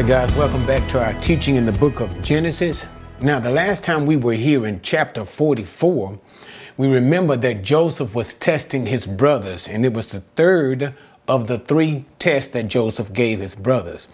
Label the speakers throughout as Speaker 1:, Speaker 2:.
Speaker 1: Right, guys, welcome back to our teaching in the book of Genesis. Now, the last time we were here in chapter 44, we remember that Joseph was testing his brothers, and it was the third of the three tests that Joseph gave his brothers.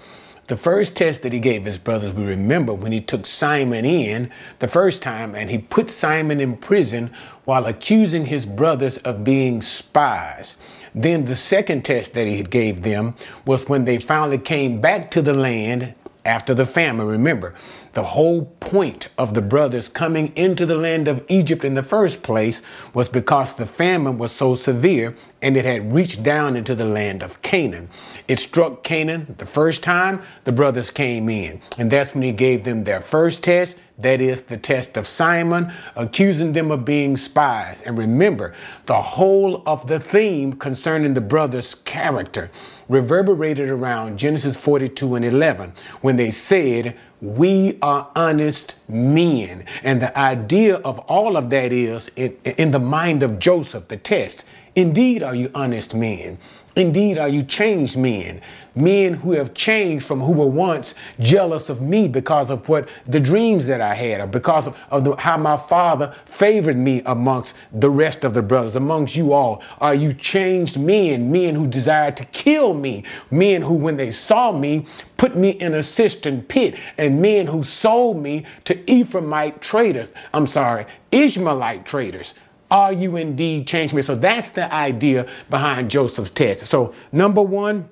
Speaker 1: The first test that he gave his brothers, we remember when he took Simon in the first time and he put Simon in prison while accusing his brothers of being spies. Then the second test that he gave them was when they finally came back to the land after the famine. Remember, the whole point of the brothers coming into the land of Egypt in the first place was because the famine was so severe and it had reached down into the land of Canaan. It struck Canaan the first time the brothers came in, and that's when he gave them their first test. That is the test of Simon, accusing them of being spies. And remember, the whole of the theme concerning the brothers' character reverberated around Genesis 42 and 11 when they said, We are honest men. And the idea of all of that is in, in the mind of Joseph, the test. Indeed, are you honest men? Indeed, are you changed men? Men who have changed from who were once jealous of me because of what the dreams that I had, or because of, of the, how my father favored me amongst the rest of the brothers, amongst you all. Are you changed men? Men who desired to kill me, men who, when they saw me, put me in a cistern pit, and men who sold me to Ephraimite traders. I'm sorry, Ishmaelite traders are you indeed changed me? So that's the idea behind Joseph's test. So, number one,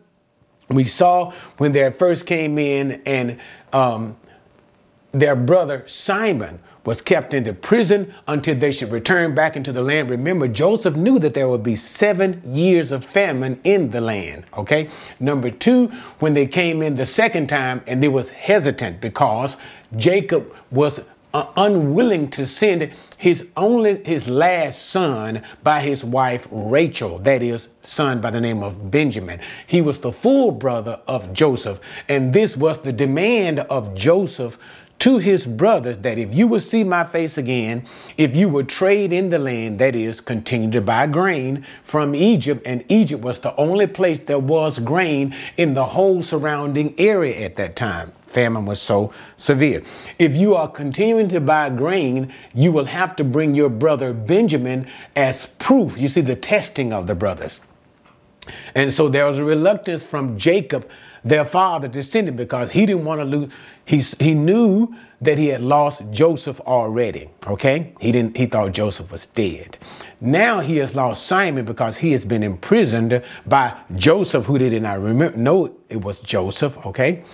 Speaker 1: we saw when they first came in and um, their brother Simon was kept into prison until they should return back into the land. Remember, Joseph knew that there would be seven years of famine in the land. Okay. Number two, when they came in the second time and they was hesitant because Jacob was uh, unwilling to send his only his last son by his wife Rachel. That is son by the name of Benjamin. He was the full brother of Joseph. And this was the demand of Joseph to his brothers that if you would see my face again, if you would trade in the land, that is, continue to buy grain from Egypt, and Egypt was the only place there was grain in the whole surrounding area at that time famine was so severe. If you are continuing to buy grain, you will have to bring your brother Benjamin as proof. You see the testing of the brothers. And so there was a reluctance from Jacob, their father, to send him because he didn't want to lose. He, he knew that he had lost Joseph already. Okay, he didn't. He thought Joseph was dead. Now he has lost Simon because he has been imprisoned by Joseph, who did not remember know it was Joseph. Okay,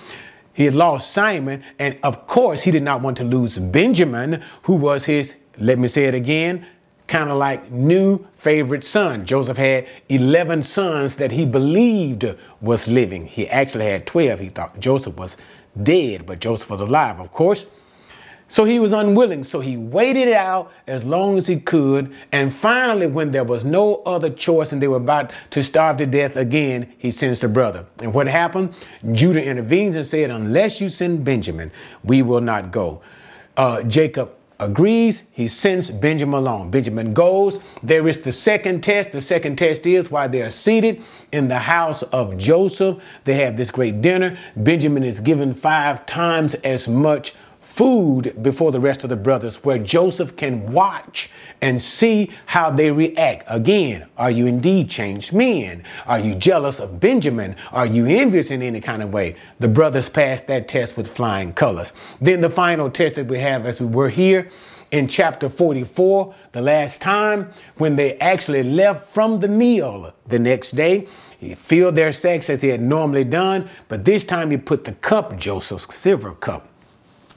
Speaker 1: he had lost Simon, and of course, he did not want to lose Benjamin, who was his, let me say it again, kind of like new favorite son. Joseph had 11 sons that he believed was living. He actually had 12. He thought Joseph was dead, but Joseph was alive, of course. So he was unwilling. So he waited it out as long as he could. And finally, when there was no other choice and they were about to starve to death again, he sends the brother. And what happened? Judah intervenes and said, Unless you send Benjamin, we will not go. Uh, Jacob agrees. He sends Benjamin along. Benjamin goes. There is the second test. The second test is while they are seated in the house of Joseph, they have this great dinner. Benjamin is given five times as much food before the rest of the brothers where Joseph can watch and see how they react. Again, are you indeed changed men? Are you jealous of Benjamin? Are you envious in any kind of way? The brothers passed that test with flying colors. Then the final test that we have as we were here in chapter 44, the last time when they actually left from the meal the next day. He filled their sacks as he had normally done, but this time he put the cup, Joseph's silver cup,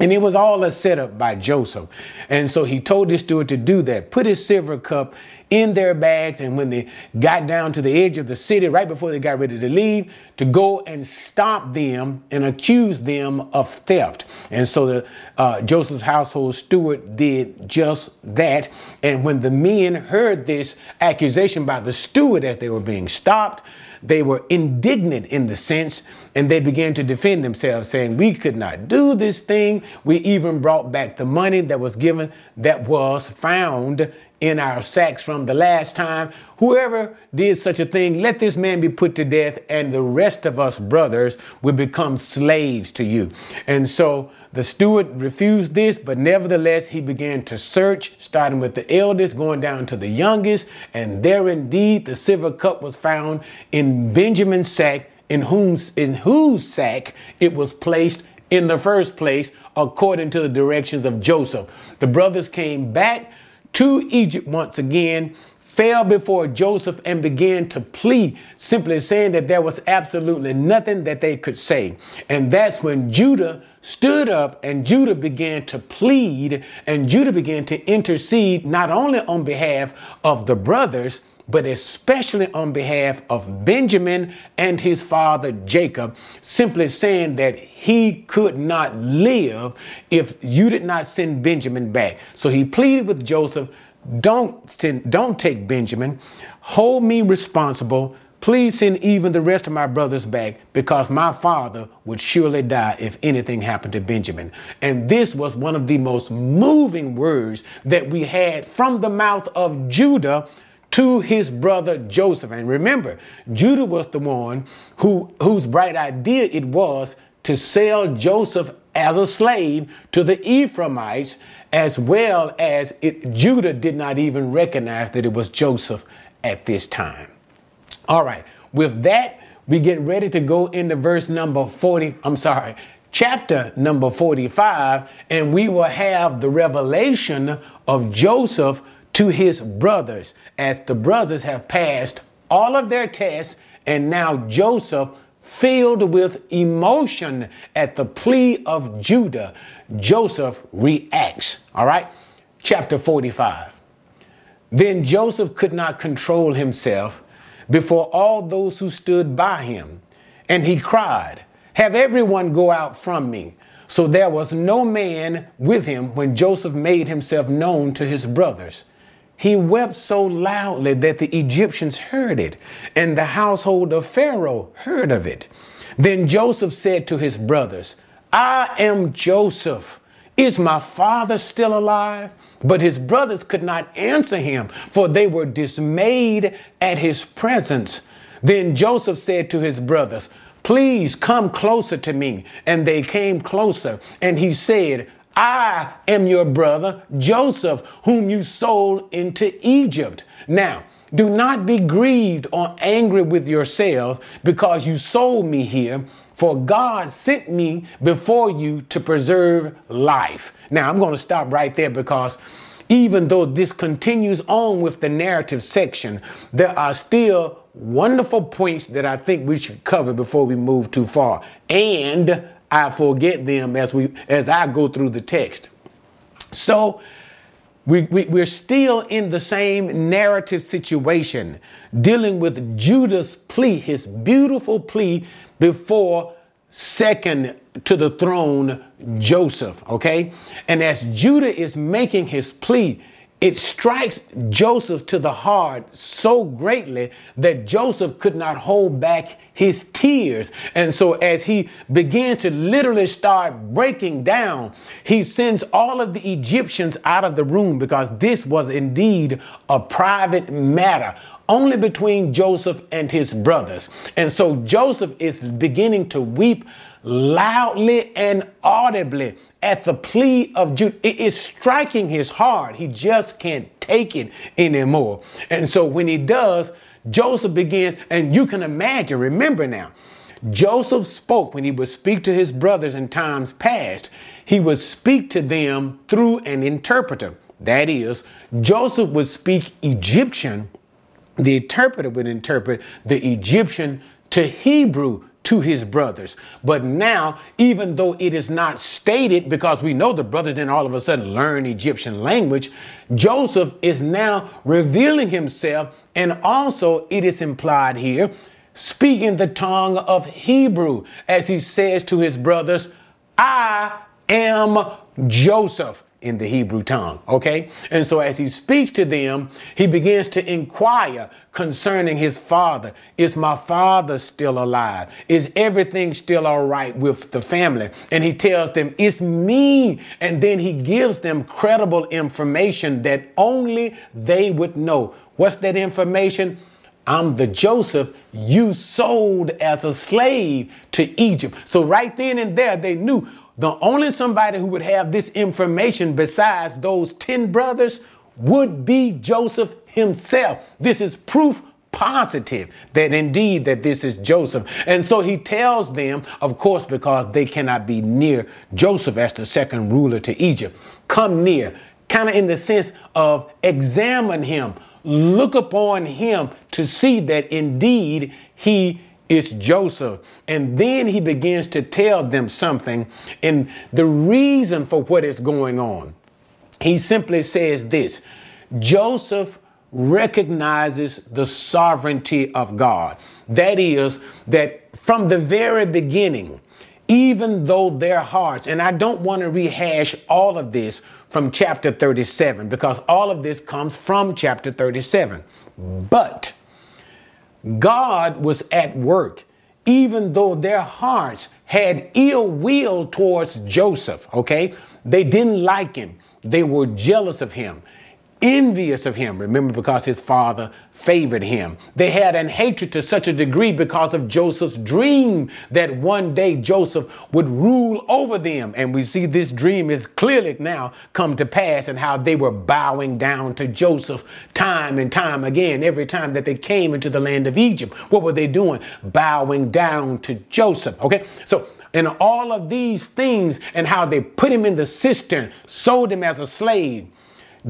Speaker 1: and it was all a setup by Joseph. And so he told his steward to do that, put his silver cup in their bags. And when they got down to the edge of the city, right before they got ready to leave, to go and stop them and accuse them of theft. And so the, uh, Joseph's household steward did just that. And when the men heard this accusation by the steward as they were being stopped, they were indignant in the sense and they began to defend themselves, saying, We could not do this thing. We even brought back the money that was given, that was found in our sacks from the last time. Whoever did such a thing, let this man be put to death, and the rest of us brothers will become slaves to you. And so the steward refused this, but nevertheless he began to search, starting with the eldest, going down to the youngest, and there indeed the silver cup was found in Benjamin's sack, in whose in whose sack it was placed in the first place, according to the directions of Joseph. The brothers came back to Egypt once again, fell before Joseph and began to plead, simply saying that there was absolutely nothing that they could say. And that's when Judah stood up and Judah began to plead and Judah began to intercede not only on behalf of the brothers, but especially on behalf of Benjamin and his father Jacob, simply saying that he could not live if you did not send Benjamin back. So he pleaded with Joseph, don't send, don't take Benjamin, hold me responsible. Please send even the rest of my brothers back because my father would surely die if anything happened to Benjamin. And this was one of the most moving words that we had from the mouth of Judah to his brother Joseph. And remember, Judah was the one who, whose bright idea it was to sell Joseph as a slave to the Ephraimites, as well as it, Judah did not even recognize that it was Joseph at this time. All right, with that, we get ready to go into verse number 40. I'm sorry, chapter number 45, and we will have the revelation of Joseph to his brothers, as the brothers have passed all of their tests, and now Joseph, filled with emotion at the plea of Judah, Joseph reacts. All right, chapter 45. Then Joseph could not control himself before all those who stood by him, and he cried, Have everyone go out from me. So there was no man with him when Joseph made himself known to his brothers. He wept so loudly that the Egyptians heard it, and the household of Pharaoh heard of it. Then Joseph said to his brothers, I am Joseph. Is my father still alive? But his brothers could not answer him, for they were dismayed at his presence. Then Joseph said to his brothers, Please come closer to me. And they came closer, and he said, I am your brother Joseph, whom you sold into Egypt. Now, do not be grieved or angry with yourselves because you sold me here, for God sent me before you to preserve life. Now, I'm going to stop right there because even though this continues on with the narrative section, there are still wonderful points that I think we should cover before we move too far. And I forget them as we as I go through the text. So we, we, we're still in the same narrative situation, dealing with Judah's plea, his beautiful plea before second to the throne, Joseph. Okay? And as Judah is making his plea, it strikes Joseph to the heart so greatly that Joseph could not hold back his tears. And so, as he began to literally start breaking down, he sends all of the Egyptians out of the room because this was indeed a private matter only between Joseph and his brothers. And so, Joseph is beginning to weep loudly and audibly at the plea of Judah. It is striking his heart. He just can't take it anymore. And so when he does, Joseph begins, and you can imagine, remember now, Joseph spoke when he would speak to his brothers in times past, he would speak to them through an interpreter. That is, Joseph would speak Egyptian, the interpreter would interpret the Egyptian to Hebrew to his brothers. But now, even though it is not stated, because we know the brothers didn't all of a sudden learn Egyptian language, Joseph is now revealing himself, and also it is implied here, speaking the tongue of Hebrew, as he says to his brothers, I am Joseph. In the Hebrew tongue. Okay? And so as he speaks to them, he begins to inquire concerning his father. Is my father still alive? Is everything still all right with the family? And he tells them, It's me. And then he gives them credible information that only they would know. What's that information? I'm the Joseph you sold as a slave to Egypt. So, right then and there, they knew the only somebody who would have this information besides those 10 brothers would be Joseph himself. This is proof positive that indeed that this is Joseph. And so he tells them, of course, because they cannot be near Joseph as the second ruler to Egypt, come near, kind of in the sense of examine him, look upon him to see that indeed he is Joseph. And then he begins to tell them something and the reason for what is going on. He simply says this Joseph recognizes the sovereignty of God. That is, that from the very beginning, even though their hearts, and I don't want to rehash all of this from chapter 37 because all of this comes from chapter 37. But God was at work, even though their hearts had ill will towards Joseph, okay? They didn't like him, they were jealous of him envious of him. Remember, because his father favored him. They had an hatred to such a degree because of Joseph's dream that one day Joseph would rule over them. And we see this dream is clearly now come to pass and how they were bowing down to Joseph time and time again. Every time that they came into the land of Egypt, what were they doing? Bowing down to Joseph. Okay. So and all of these things and how they put him in the cistern, sold him as a slave,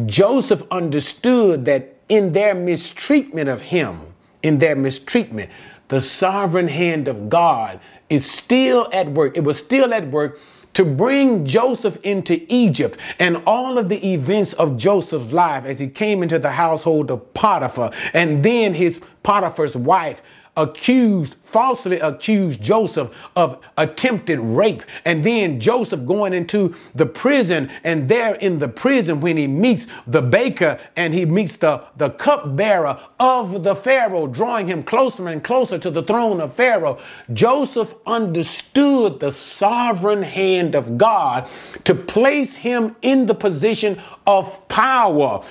Speaker 1: Joseph understood that in their mistreatment of him, in their mistreatment, the sovereign hand of God is still at work. It was still at work to bring Joseph into Egypt and all of the events of Joseph's life as he came into the household of Potiphar and then his Potiphar's wife accused, falsely accused Joseph of attempted rape. And then Joseph going into the prison, and there in the prison, when he meets the baker and he meets the, the cupbearer of the Pharaoh, drawing him closer and closer to the throne of Pharaoh, Joseph understood the sovereign hand of God to place him in the position of power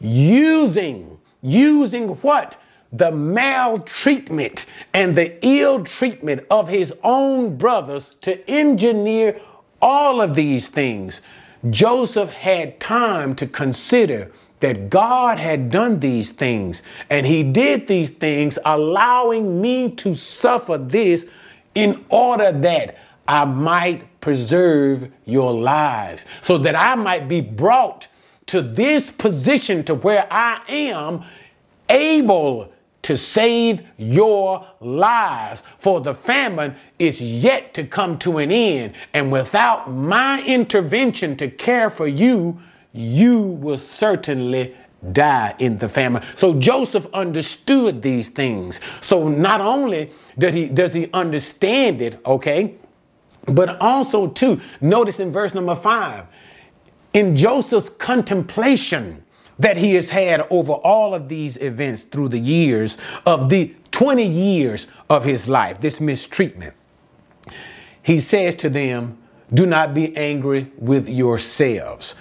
Speaker 1: using, using what? The maltreatment and the ill treatment of his own brothers to engineer all of these things, Joseph had time to consider that God had done these things and he did these things, allowing me to suffer this in order that I might preserve your lives, so that I might be brought to this position to where I am able to save your lives. For the famine is yet to come to an end. And without my intervention to care for you, you will certainly die in the famine. So Joseph understood these things. So not only did he does he understand it, okay, but also too, notice in verse number five, in Joseph's contemplation, that he has had over all of these events through the years of the 20 years of his life, this mistreatment. He says to them, Do not be angry with yourselves.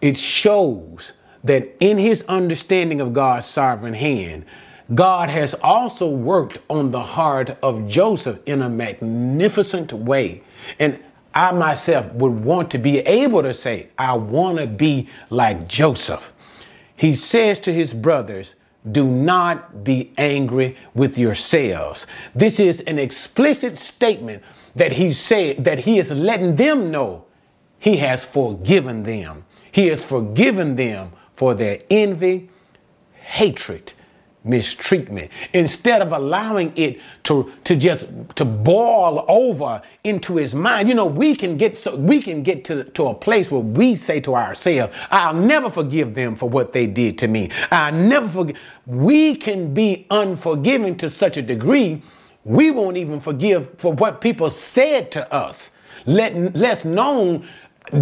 Speaker 1: It shows that in his understanding of God's sovereign hand, God has also worked on the heart of Joseph in a magnificent way. And I myself would want to be able to say, I want to be like Joseph. He says to his brothers, do not be angry with yourselves. This is an explicit statement that he said that he is letting them know he has forgiven them. He has forgiven them for their envy, hatred, mistreatment instead of allowing it to to just to boil over into his mind. You know we can get so we can get to, to a place where we say to ourselves i'll never forgive them for what they did to me. I never forgive we can be unforgiving to such a degree we won't even forgive for what people said to us. Let less known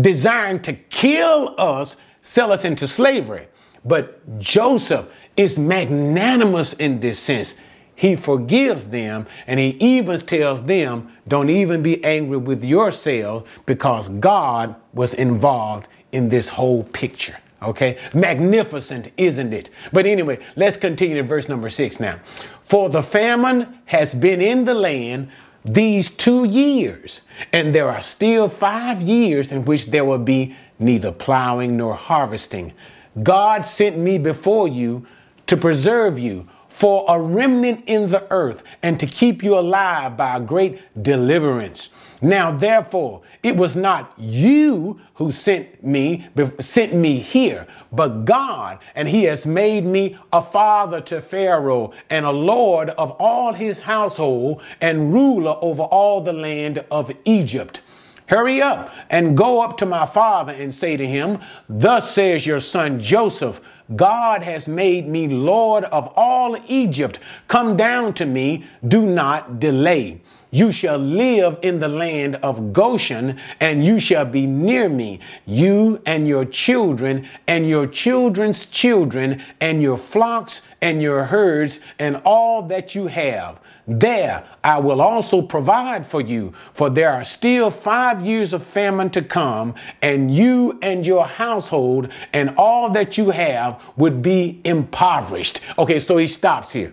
Speaker 1: desiring to kill us, sell us into slavery. But Joseph is magnanimous in this sense. He forgives them and he even tells them, don't even be angry with yourselves because God was involved in this whole picture. Okay, magnificent, isn't it? But anyway, let's continue to verse number six now. For the famine has been in the land these two years, and there are still five years in which there will be neither plowing nor harvesting. God sent me before you to preserve you for a remnant in the earth and to keep you alive by a great deliverance. Now, therefore, it was not you who sent me, sent me here, but God, and he has made me a father to Pharaoh and a lord of all his household and ruler over all the land of Egypt. Hurry up and go up to my father and say to him, Thus says your son Joseph, God has made me Lord of all Egypt. Come down to me, do not delay. You shall live in the land of Goshen, and you shall be near me, you and your children, and your children's children, and your flocks, and your herds, and all that you have. There I will also provide for you, for there are still five years of famine to come, and you and your household and all that you have would be impoverished. Okay, so he stops here.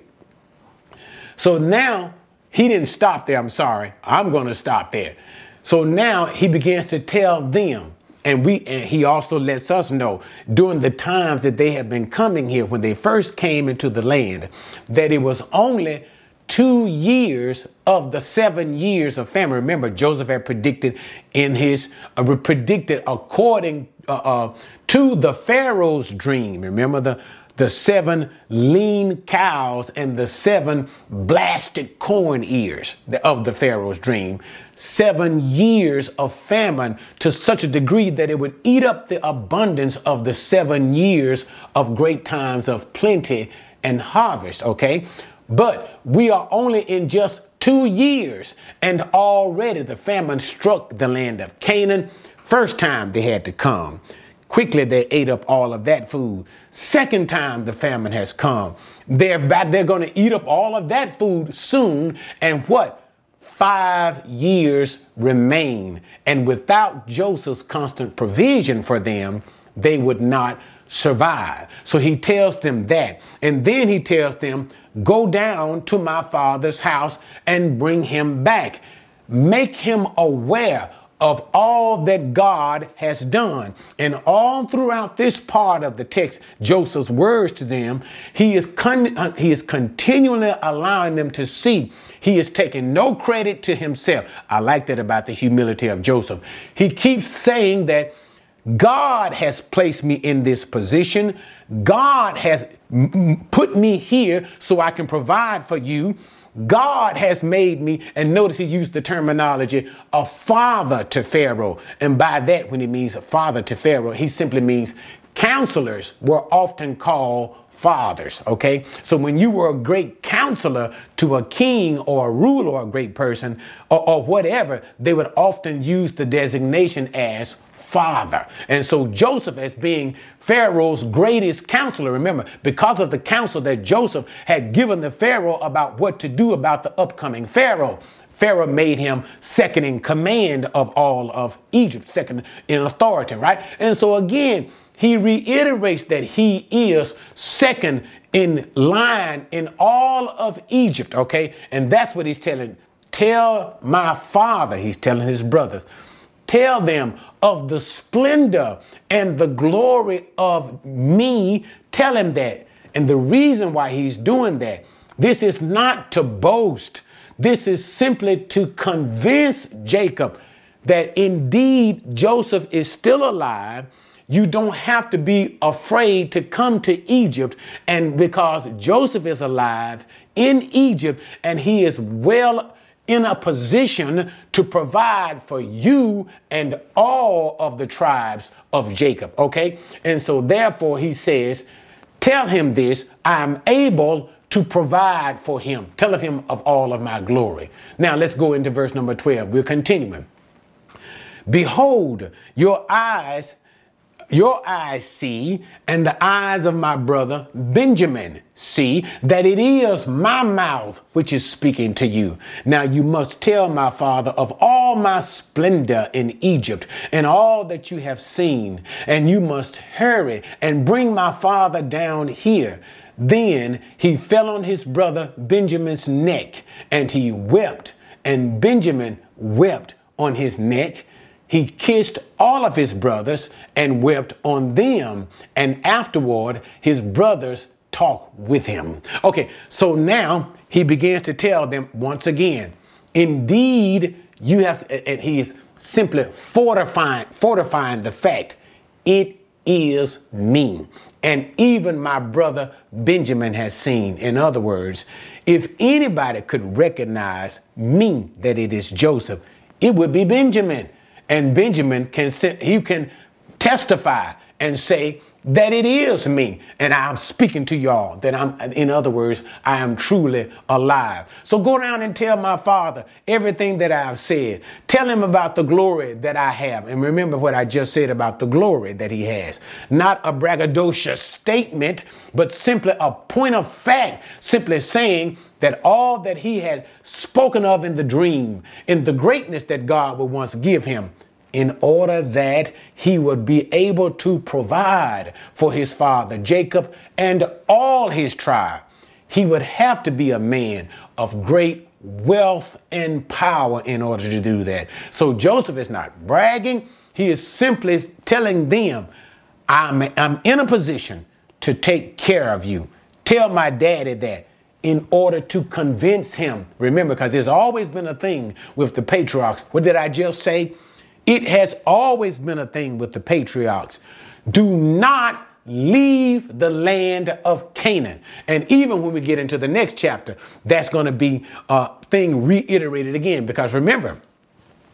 Speaker 1: So now he didn't stop there, I'm sorry. I'm going to stop there. So now he begins to tell them, and we and he also lets us know during the times that they have been coming here when they first came into the land that it was only two years of the seven years of famine. Remember, Joseph had predicted in his uh, predicted according uh, uh, to the Pharaoh's dream. Remember the the seven lean cows and the seven blasted corn ears of the Pharaoh's dream. Seven years of famine to such a degree that it would eat up the abundance of the seven years of great times of plenty and harvest, okay? But we are only in just two years, and already the famine struck the land of Canaan. First time they had to come. Quickly, they ate up all of that food. Second time the famine has come. They're, they're going to eat up all of that food soon. And what? Five years remain. And without Joseph's constant provision for them, they would not survive. So he tells them that. And then he tells them, Go down to my father's house and bring him back. Make him aware of all that God has done. And all throughout this part of the text, Joseph's words to them, he is, con- uh, he is continually allowing them to see he is taking no credit to himself. I like that about the humility of Joseph. He keeps saying that God has placed me in this position. God has put me here so I can provide for you. God has made me, and notice he used the terminology, a father to Pharaoh. And by that, when he means a father to Pharaoh, he simply means counselors were often called fathers, okay? So when you were a great counselor to a king or a ruler or a great person or, or whatever, they would often use the designation as father. And so Joseph, as being Pharaoh's greatest counselor, remember, because of the counsel that Joseph had given the Pharaoh about what to do about the upcoming Pharaoh. Pharaoh made him second in command of all of Egypt, second in authority, right? And so again, he reiterates that he is second in line in all of Egypt, okay? And that's what he's telling. Tell my father, he's telling his brothers, Tell them of the splendor and the glory of me. Tell him that. And the reason why he's doing that, this is not to boast. This is simply to convince Jacob that indeed Joseph is still alive. You don't have to be afraid to come to Egypt. And because Joseph is alive in Egypt and he is well in a position to provide for you and all of the tribes of Jacob. Okay? And so, therefore, he says, Tell him this I'm able to provide for him. Tell him of all of my glory. Now, let's go into verse number 12. We're continuing. Behold, your eyes your eyes see, and the eyes of my brother Benjamin see that it is my mouth which is speaking to you. Now you must tell my father of all my splendor in Egypt and all that you have seen, and you must hurry and bring my father down here. Then he fell on his brother Benjamin's neck, and he wept, and Benjamin wept on his neck he kissed all of his brothers and wept on them. And afterward, his brothers talked with him. Okay, so now he begins to tell them once again, indeed, you have, and he's simply fortifying, fortifying the fact it is me. And even my brother Benjamin has seen. In other words, if anybody could recognize me that it is Joseph, it would be Benjamin. And Benjamin can he can testify and say that it is me and I'm speaking to y'all that I'm in other words I am truly alive. So go down and tell my father everything that I've said. Tell him about the glory that I have. And remember what I just said about the glory that he has. Not a braggadocious statement, but simply a point of fact, simply saying that all that he had spoken of in the dream, in the greatness that God would once give him, in order that he would be able to provide for his father Jacob and all his tribe. He would have to be a man of great wealth and power in order to do that. So Joseph is not bragging, he is simply telling them, I'm, I'm in a position to take care of you. Tell my daddy that in order to convince him. Remember, because there's always been a thing with the patriarchs. What did I just say? It has always been a thing with the patriarchs. Do not leave the land of Canaan. And even when we get into the next chapter, that's going to be a thing reiterated again. Because remember,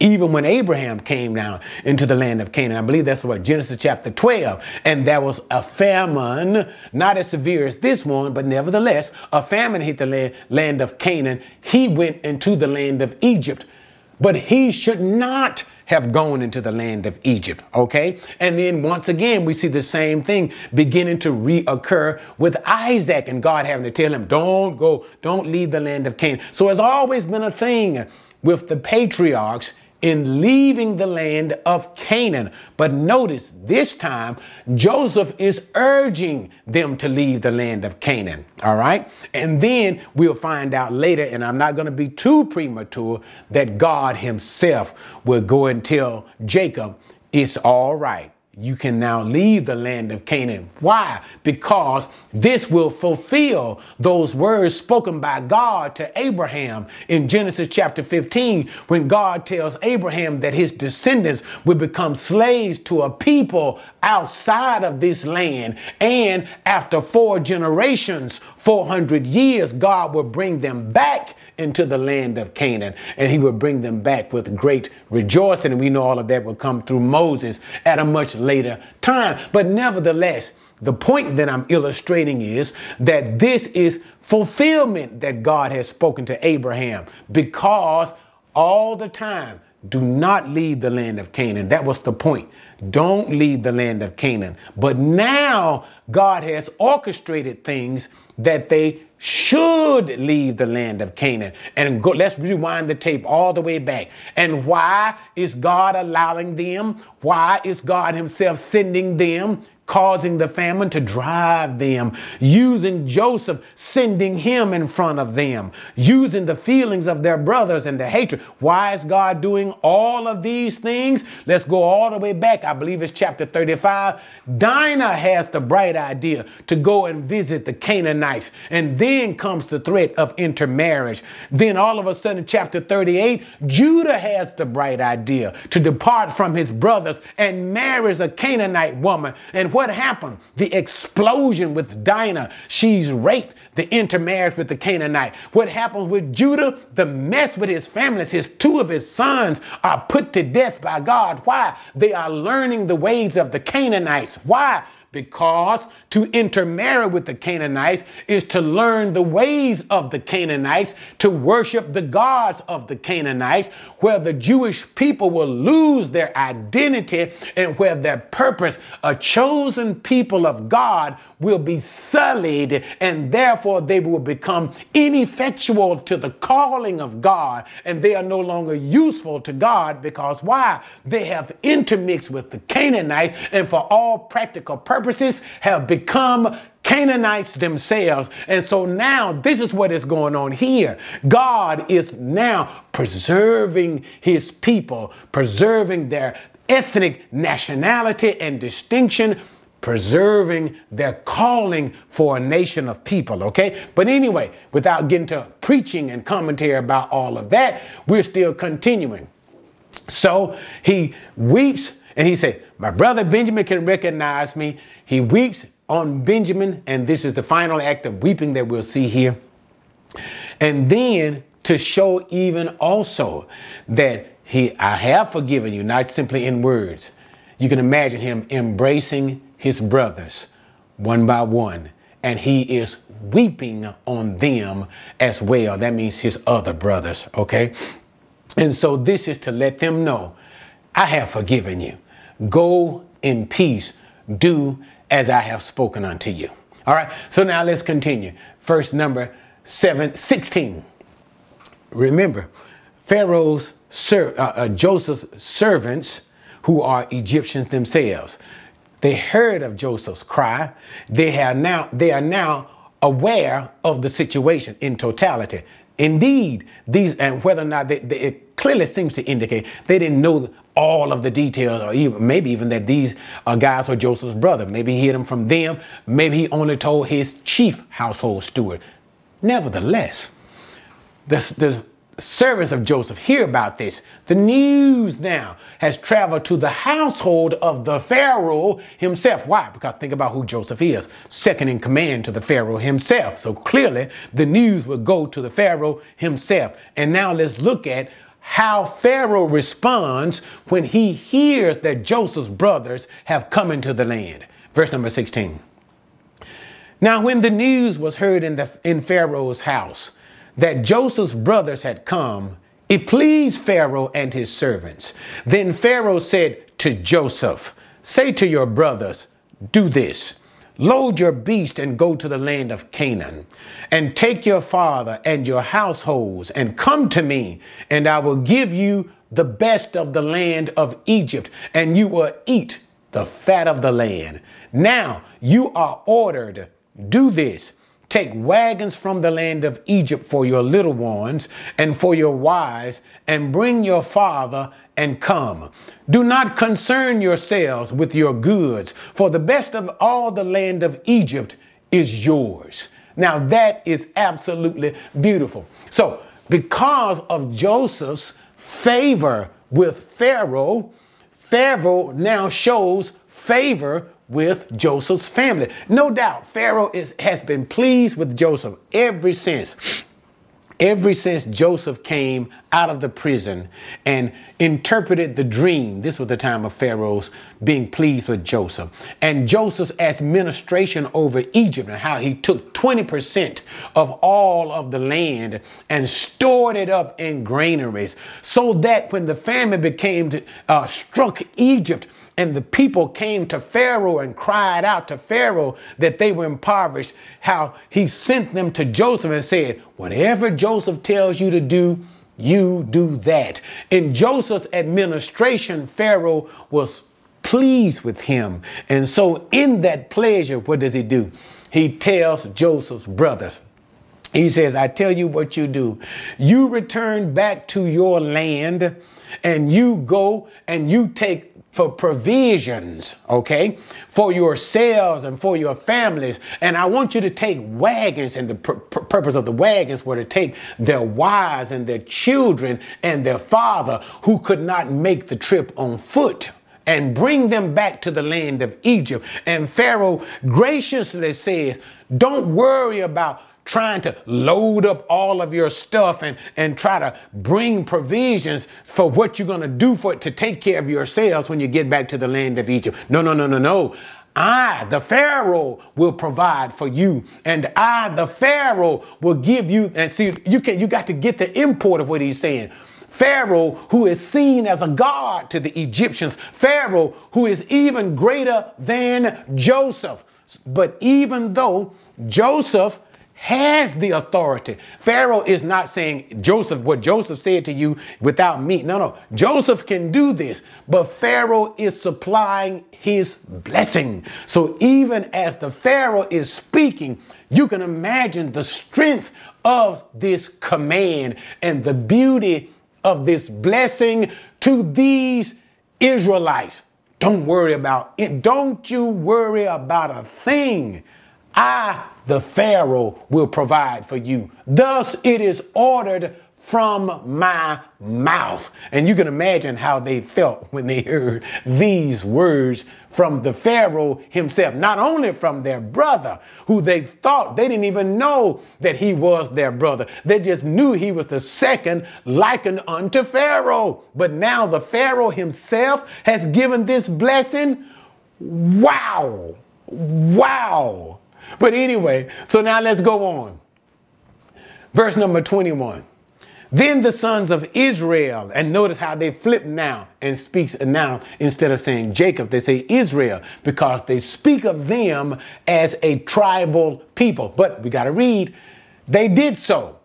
Speaker 1: even when Abraham came down into the land of Canaan, I believe that's what Genesis chapter 12, and there was a famine, not as severe as this one, but nevertheless, a famine hit the land, of Canaan. He went into the land of Egypt, but he should not have gone into the land of Egypt. Okay. And then once again, we see the same thing beginning to reoccur with Isaac and God having to tell him, don't go, don't leave the land of Canaan. So it's always been a thing with the patriarchs in leaving the land of Canaan. But notice this time, Joseph is urging them to leave the land of Canaan. All right. And then we'll find out later, and I'm not going to be too premature, that God Himself will go and tell Jacob, it's all right you can now leave the land of Canaan. Why? Because this will fulfill those words spoken by God to Abraham in Genesis chapter 15, when God tells Abraham that his descendants will become slaves to a people outside of this land. And after four generations, 400 years, God will bring them back into the land of Canaan and he will bring them back with great rejoicing. And we know all of that will come through Moses at a much later time. But nevertheless, the point that I'm illustrating is that this is fulfillment that God has spoken to Abraham because all the time do not leave the land of Canaan. That was the point. Don't leave the land of Canaan. But now God has orchestrated things that they should leave the land of Canaan. And go, let's rewind the tape all the way back. And why is God allowing them? Why is God Himself sending them? Causing the famine to drive them, using Joseph, sending him in front of them, using the feelings of their brothers and the hatred. Why is God doing all of these things? Let's go all the way back. I believe it's chapter 35. Dinah has the bright idea to go and visit the Canaanites, and then comes the threat of intermarriage. Then all of a sudden, chapter 38, Judah has the bright idea to depart from his brothers and marries a Canaanite woman. And what happened? The explosion with Dinah. She's raped, the intermarriage with the Canaanite. What happens with Judah? The mess with his families. His two of his sons are put to death by God. Why? They are learning the ways of the Canaanites. Why? Because to intermarry with the Canaanites is to learn the ways of the Canaanites, to worship the gods of the Canaanites, where the Jewish people will lose their identity and where their purpose, a chosen people of God, will be sullied and therefore they will become ineffectual to the calling of God and they are no longer useful to God because why? They have intermixed with the Canaanites and for all practical purposes have become Canaanites themselves. And so now this is what is going on here. God is now preserving his people, preserving their ethnic nationality and distinction preserving their calling for a nation of people, okay? But anyway, without getting to preaching and commentary about all of that, we're still continuing. So he weeps and he said, My brother Benjamin can recognize me. He weeps on Benjamin, and this is the final act of weeping that we'll see here. And then to show even also that he I have forgiven you, not simply in words. You can imagine him embracing his brothers one by one, and he is weeping on them as well. That means his other brothers, okay? And so this is to let them know I have forgiven you. Go in peace, do as I have spoken unto you. All right, so now let's continue. First number seven, 16. Remember, Pharaoh's, ser- uh, uh, Joseph's servants, who are Egyptians themselves. They heard of Joseph's cry. They have now they are now aware of the situation in totality. Indeed, these and whether or not they, they, it clearly seems to indicate they didn't know all of the details, or even maybe even that these uh, guys were Joseph's brother. Maybe he hid them from them. Maybe he only told his chief household steward. Nevertheless, the, servants of Joseph hear about this. The news now has traveled to the household of the Pharaoh himself. Why? Because think about who Joseph is, second in command to the Pharaoh himself. So clearly the news will go to the Pharaoh himself. And now let's look at how Pharaoh responds when he hears that Joseph's brothers have come into the land. Verse number 16. Now, when the news was heard in, the, in Pharaoh's house, that Joseph's brothers had come, it pleased Pharaoh and his servants. Then Pharaoh said to Joseph, Say to your brothers, do this. Load your beast and go to the land of Canaan, and take your father and your households, and come to me, and I will give you the best of the land of Egypt, and you will eat the fat of the land. Now you are ordered, do this Take wagons from the land of Egypt for your little ones and for your wives, and bring your father and come. Do not concern yourselves with your goods, for the best of all the land of Egypt is yours. Now that is absolutely beautiful. So, because of Joseph's favor with Pharaoh, Pharaoh now shows favor with Joseph's family. No doubt, Pharaoh is, has been pleased with Joseph ever since. Ever since Joseph came out of the prison and interpreted the dream, this was the time of Pharaoh's being pleased with Joseph. And Joseph's administration over Egypt and how he took 20% of all of the land and stored it up in granaries so that when the famine became uh, struck Egypt, and the people came to Pharaoh and cried out to Pharaoh that they were impoverished, how he sent them to Joseph and said, Whatever Joseph tells you to do, you do that. In Joseph's administration, Pharaoh was pleased with him. And so, in that pleasure, what does he do? He tells Joseph's brothers, he says, I tell you what you do. You return back to your land and you go and you take for provisions, okay, for yourselves and for your families. And I want you to take wagons, and the pur- purpose of the wagons were to take their wives and their children and their father who could not make the trip on foot and bring them back to the land of Egypt. And Pharaoh graciously says, Don't worry about trying to load up all of your stuff and, and try to bring provisions for what you're going to do for it to take care of yourselves when you get back to the land of Egypt. No, no, no, no, no. I, the Pharaoh, will provide for you, and I, the Pharaoh, will give you. And see, you can you got to get the import of what he's saying. Pharaoh, who is seen as a god to the Egyptians, Pharaoh, who is even greater than Joseph. But even though Joseph has the authority. Pharaoh is not saying Joseph, what Joseph said to you without me. No, no. Joseph can do this, but Pharaoh is supplying his blessing. So even as the Pharaoh is speaking, you can imagine the strength of this command and the beauty of this blessing to these Israelites. Don't worry about it. Don't you worry about a thing. I, the Pharaoh, will provide for you. Thus it is ordered from my mouth. And you can imagine how they felt when they heard these words from the Pharaoh himself, not only from their brother, who they thought they didn't even know that he was their brother. They just knew he was the second likened unto Pharaoh. But now the Pharaoh himself has given this blessing. Wow! Wow! But anyway, so now let's go on. Verse number 21. Then the sons of Israel, and notice how they flip now and speaks now instead of saying Jacob, they say Israel because they speak of them as a tribal people. But we got to read, they did so.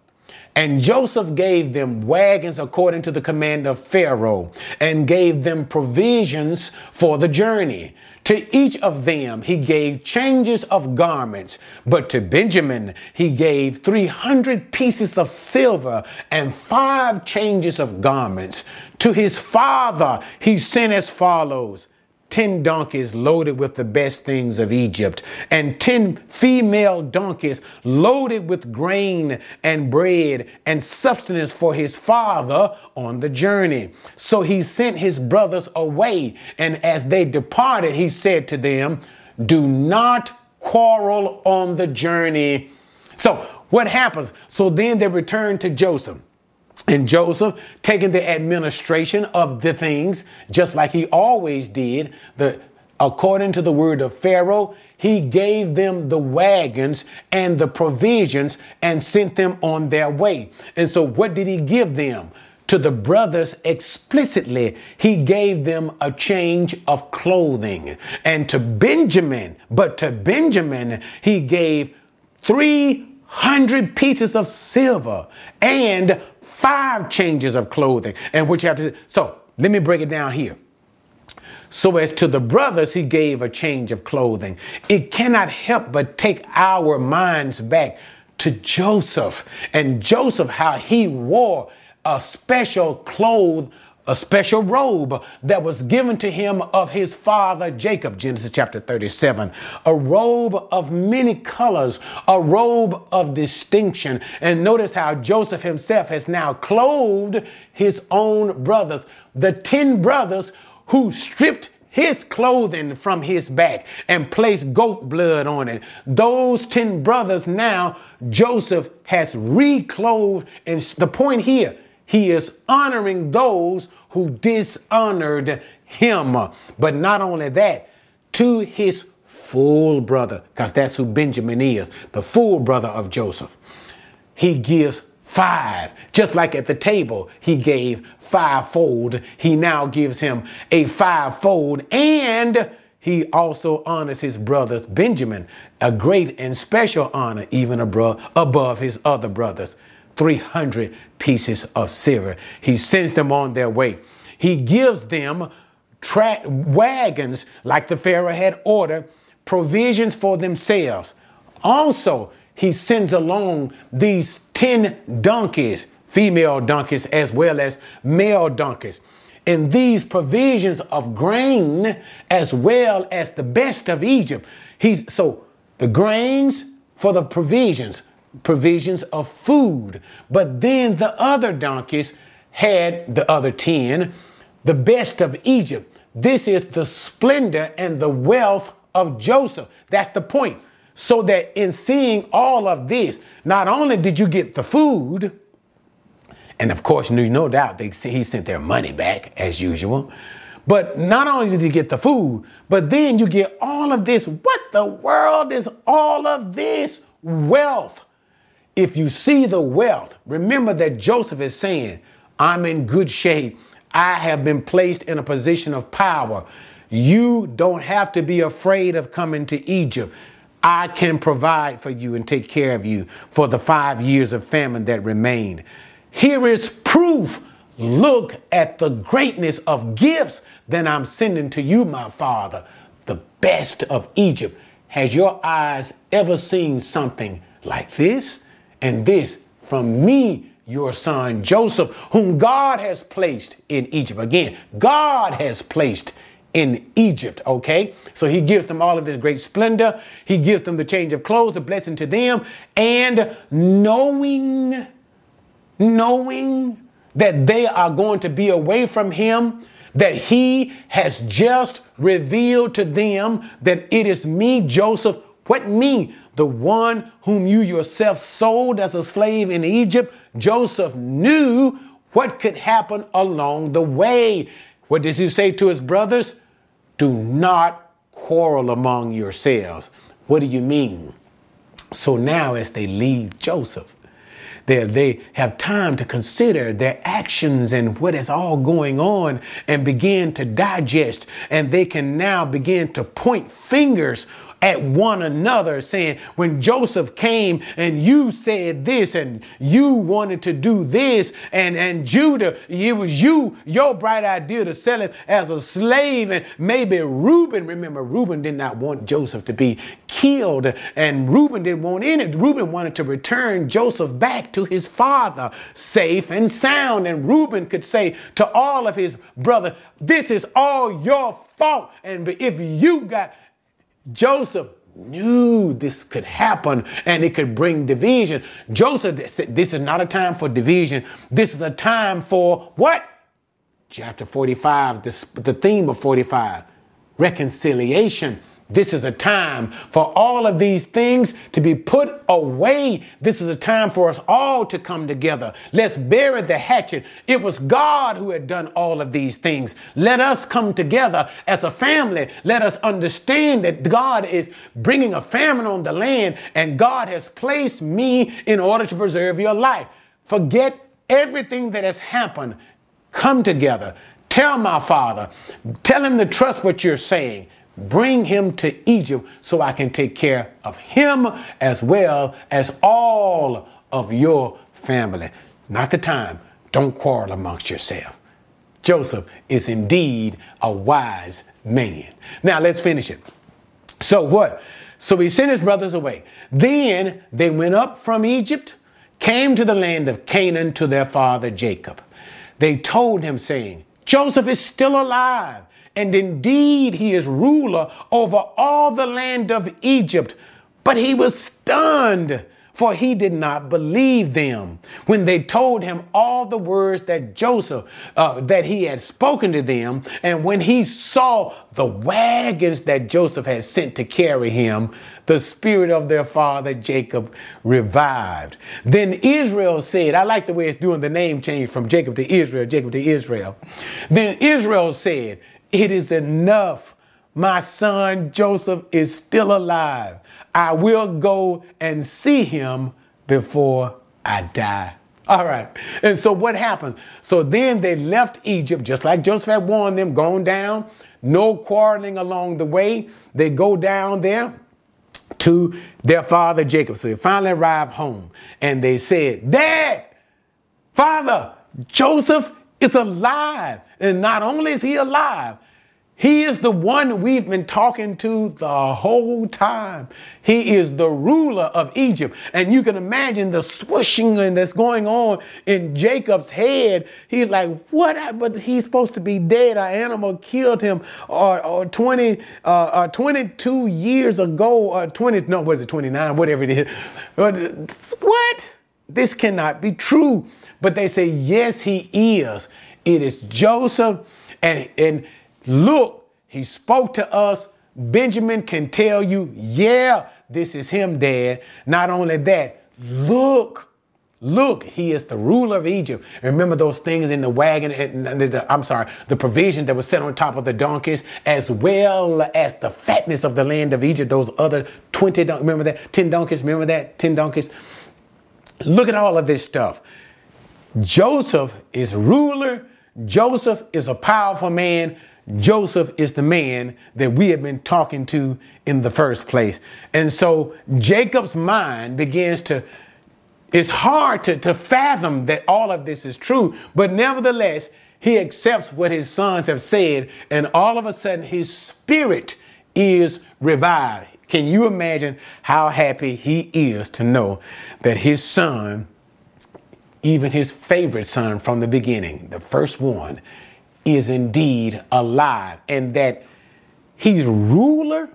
Speaker 1: And Joseph gave them wagons according to the command of Pharaoh, and gave them provisions for the journey. To each of them he gave changes of garments, but to Benjamin he gave 300 pieces of silver and five changes of garments. To his father he sent as follows 10 donkeys loaded with the best things of Egypt, and 10 female donkeys loaded with grain and bread and substance for his father on the journey. So he sent his brothers away, and as they departed, he said to them, Do not quarrel on the journey. So what happens? So then they returned to Joseph. And Joseph taking the administration of the things, just like he always did, the according to the word of Pharaoh, he gave them the wagons and the provisions and sent them on their way. And so, what did he give them? To the brothers explicitly, he gave them a change of clothing. And to Benjamin, but to Benjamin, he gave 300 pieces of silver and five changes of clothing. And which have to, so let me break it down here. So, as to the brothers, he gave a change of clothing. It cannot help but take our minds back to Joseph and Joseph, how he wore a special clothes a special robe that was given to him of his father Jacob, Genesis chapter 37. A robe of many colors, a robe of distinction. And notice how Joseph himself has now clothed his own brothers, the 10 brothers who stripped his clothing from his back and placed goat blood on it. Those 10 brothers now, Joseph has reclothed. And the point here, he is honoring those who dishonored him. But not only that, to his full brother, because that's who Benjamin is, the full brother of Joseph. He gives five. Just like at the table, he gave fivefold. He now gives him a fivefold and he also honors his brothers Benjamin, a great and special honor, even above his other brothers. 300 pieces of silver. He sends them on their way. He gives them tra- wagons like the Pharaoh had ordered, provisions for themselves. Also, he sends along these 10 donkeys, female donkeys as well as male donkeys. And these provisions of grain as well as the best of Egypt. He's so the grains for the provisions, provisions of food. But then the other donkeys had the other 10 the best of Egypt. This is the splendor and the wealth of Joseph. That's the point. So that in seeing all of this, not only did you get the food, and of course, no doubt they, he sent their money back as usual, But not only did you get the food, but then you get all of this. What the world is all of this wealth? If you see the wealth, remember that Joseph is saying, I'm in good shape. I have been placed in a position of power. You don't have to be afraid of coming to Egypt. I can provide for you and take care of you for the five years of famine that remain. Here is proof. Look at the greatness of gifts that I'm sending to you, my father, the best of Egypt. Has your eyes ever seen something like this? And this from me, your son Joseph, whom God has placed in Egypt. Again, God has placed in Egypt, okay? So he gives them all of this great splendor. He gives them the change of clothes, the blessing to them, and knowing, knowing that they are going to be away from him, that he has just revealed to them that it is me, Joseph. What me? The one whom you yourself sold as a slave in Egypt. Joseph knew what could happen along the way. What does he say to his brothers? Do not quarrel among yourselves. What do you mean? So now, as they leave Joseph, they, they have time to consider their actions and what is all going on and begin to digest. And they can now begin to point fingers at one another, saying, When Joseph came and you said this and you wanted to do this, and, and Judah, it was you, your bright idea to sell him as a slave. And maybe Reuben, remember, Reuben did not want Joseph to be killed, and Reuben didn't want any. Reuben wanted to return Joseph back to his father, safe and sound. And Reuben could say to all of his brothers, This is all your fault. And if you got Joseph knew this could happen and it could bring division. Joseph said, This is not a time for division. This is a time for what? Chapter 45, this, the theme of 45 reconciliation. This is a time for all of these things to be put away. This is a time for us all to come together. Let's bury the hatchet. It was God who had done all of these things. Let us come together as a family. Let us understand that God is bringing a famine on the land and God has placed me in order to preserve your life. Forget everything that has happened. Come together. Tell my father. Tell him to trust what you're saying. Bring him to Egypt so I can take care of him as well as all of your family. Not the time. Don't quarrel amongst yourself. Joseph is indeed a wise man. Now let's finish it. So what? So he sent his brothers away. Then they went up from Egypt, came to the land of Canaan to their father Jacob. They told him, saying, Joseph is still alive and indeed he is ruler over all the land of Egypt. But he was stunned, for he did not believe them when they told him all the words that Joseph, uh, that he had spoken to them. And when he saw the wagons that Joseph had sent to carry him, the spirit of their father Jacob revived. Then Israel said, I like the way it's doing the name change from Jacob to Israel, Jacob to Israel. Then Israel said, it is enough. My son Joseph is still alive. I will go and see him before I die. All right. And so what happened? So then they left Egypt, just like Joseph had warned them, going down, no quarreling along the way. They go down there to their father Jacob. So they finally arrived home and they said, Dad, Father, Joseph is alive. And not only is he alive, he is the one we've been talking to the whole time. He is the ruler of Egypt. And you can imagine the swooshing that's going on in Jacob's head. He's like, what? But he's supposed to be dead. An animal killed him or, or 20, uh, uh, 22 years ago, or 20, no, what is it, 29, whatever it is. What? This cannot be true. But they say, yes, he is. It is Joseph. And, and look, he spoke to us. Benjamin can tell you, yeah, this is him, Dad. Not only that, look, Look, he is the ruler of Egypt. Remember those things in the wagon, I'm sorry, the provision that was set on top of the donkeys, as well as the fatness of the land of Egypt, those other 20, remember that? 10 donkeys, remember that? 10 donkeys. Look at all of this stuff. Joseph is ruler. Joseph is a powerful man. Joseph is the man that we have been talking to in the first place. And so Jacob's mind begins to it's hard to, to fathom that all of this is true, but nevertheless, he accepts what his sons have said, and all of a sudden his spirit is revived. Can you imagine how happy he is to know that his son, even his favorite son from the beginning, the first one, is indeed alive, and that he's ruler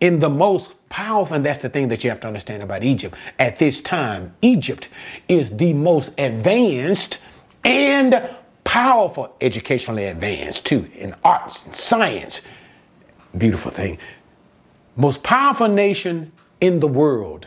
Speaker 1: in the most powerful, and that's the thing that you have to understand about Egypt. At this time, Egypt is the most advanced and powerful, educationally advanced too, in arts and science. Beautiful thing. Most powerful nation in the world.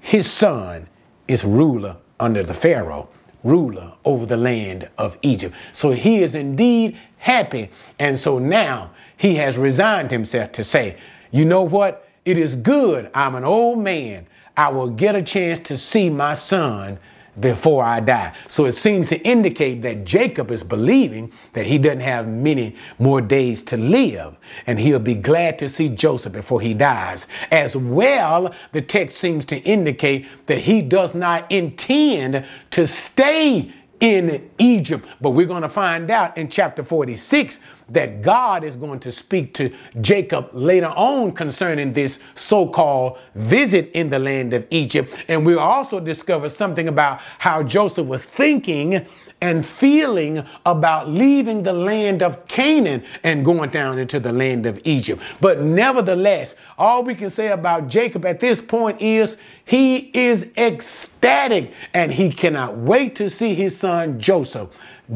Speaker 1: His son is ruler under the Pharaoh, ruler over the land of Egypt. So he is indeed happy. And so now he has resigned himself to say, you know what? It is good. I'm an old man. I will get a chance to see my son before I die. So it seems to indicate that Jacob is believing that he doesn't have many more days to live and he'll be glad to see Joseph before he dies. As well, the text seems to indicate that he does not intend to stay in Egypt. But we're going to find out in chapter 46 that God is going to speak to Jacob later on concerning this so called visit in the land of Egypt. And we'll also discover something about how Joseph was thinking and feeling about leaving the land of Canaan and going down into the land of Egypt. But nevertheless, all we can say about Jacob at this point is he is ecstatic and he cannot wait to see his son Joseph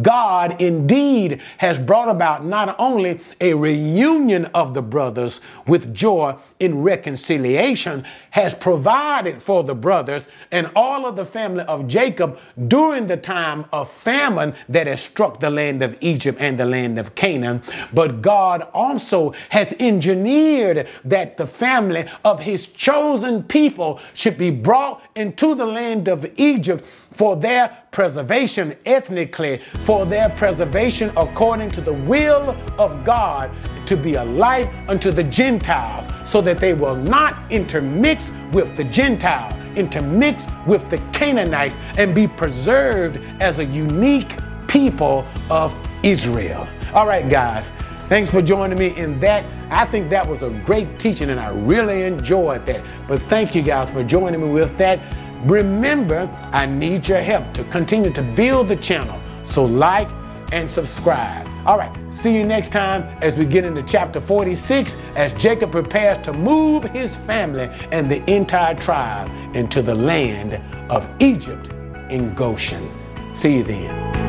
Speaker 1: God indeed has brought about not only a reunion of the brothers with joy in reconciliation, has provided for the brothers and all of the family of Jacob during the time of famine that has struck the land of Egypt and the land of Canaan. But God also has engineered that the family of his chosen people should be brought into the land of Egypt for their preservation ethnically, for their preservation according to the will of God to be a light unto the Gentiles, so that they will not intermix with the Gentile, intermix with the Canaanites, and be preserved as a unique people of Israel. All right, guys. Thanks for joining me in that. I think that was a great teaching and I really enjoyed that. But thank you guys for joining me with that. Remember, I need your help to continue to build the channel. So like and subscribe. All right, see you next time as we get into chapter 46 as Jacob prepares to move his family and the entire tribe into the land of Egypt in Goshen. See you then.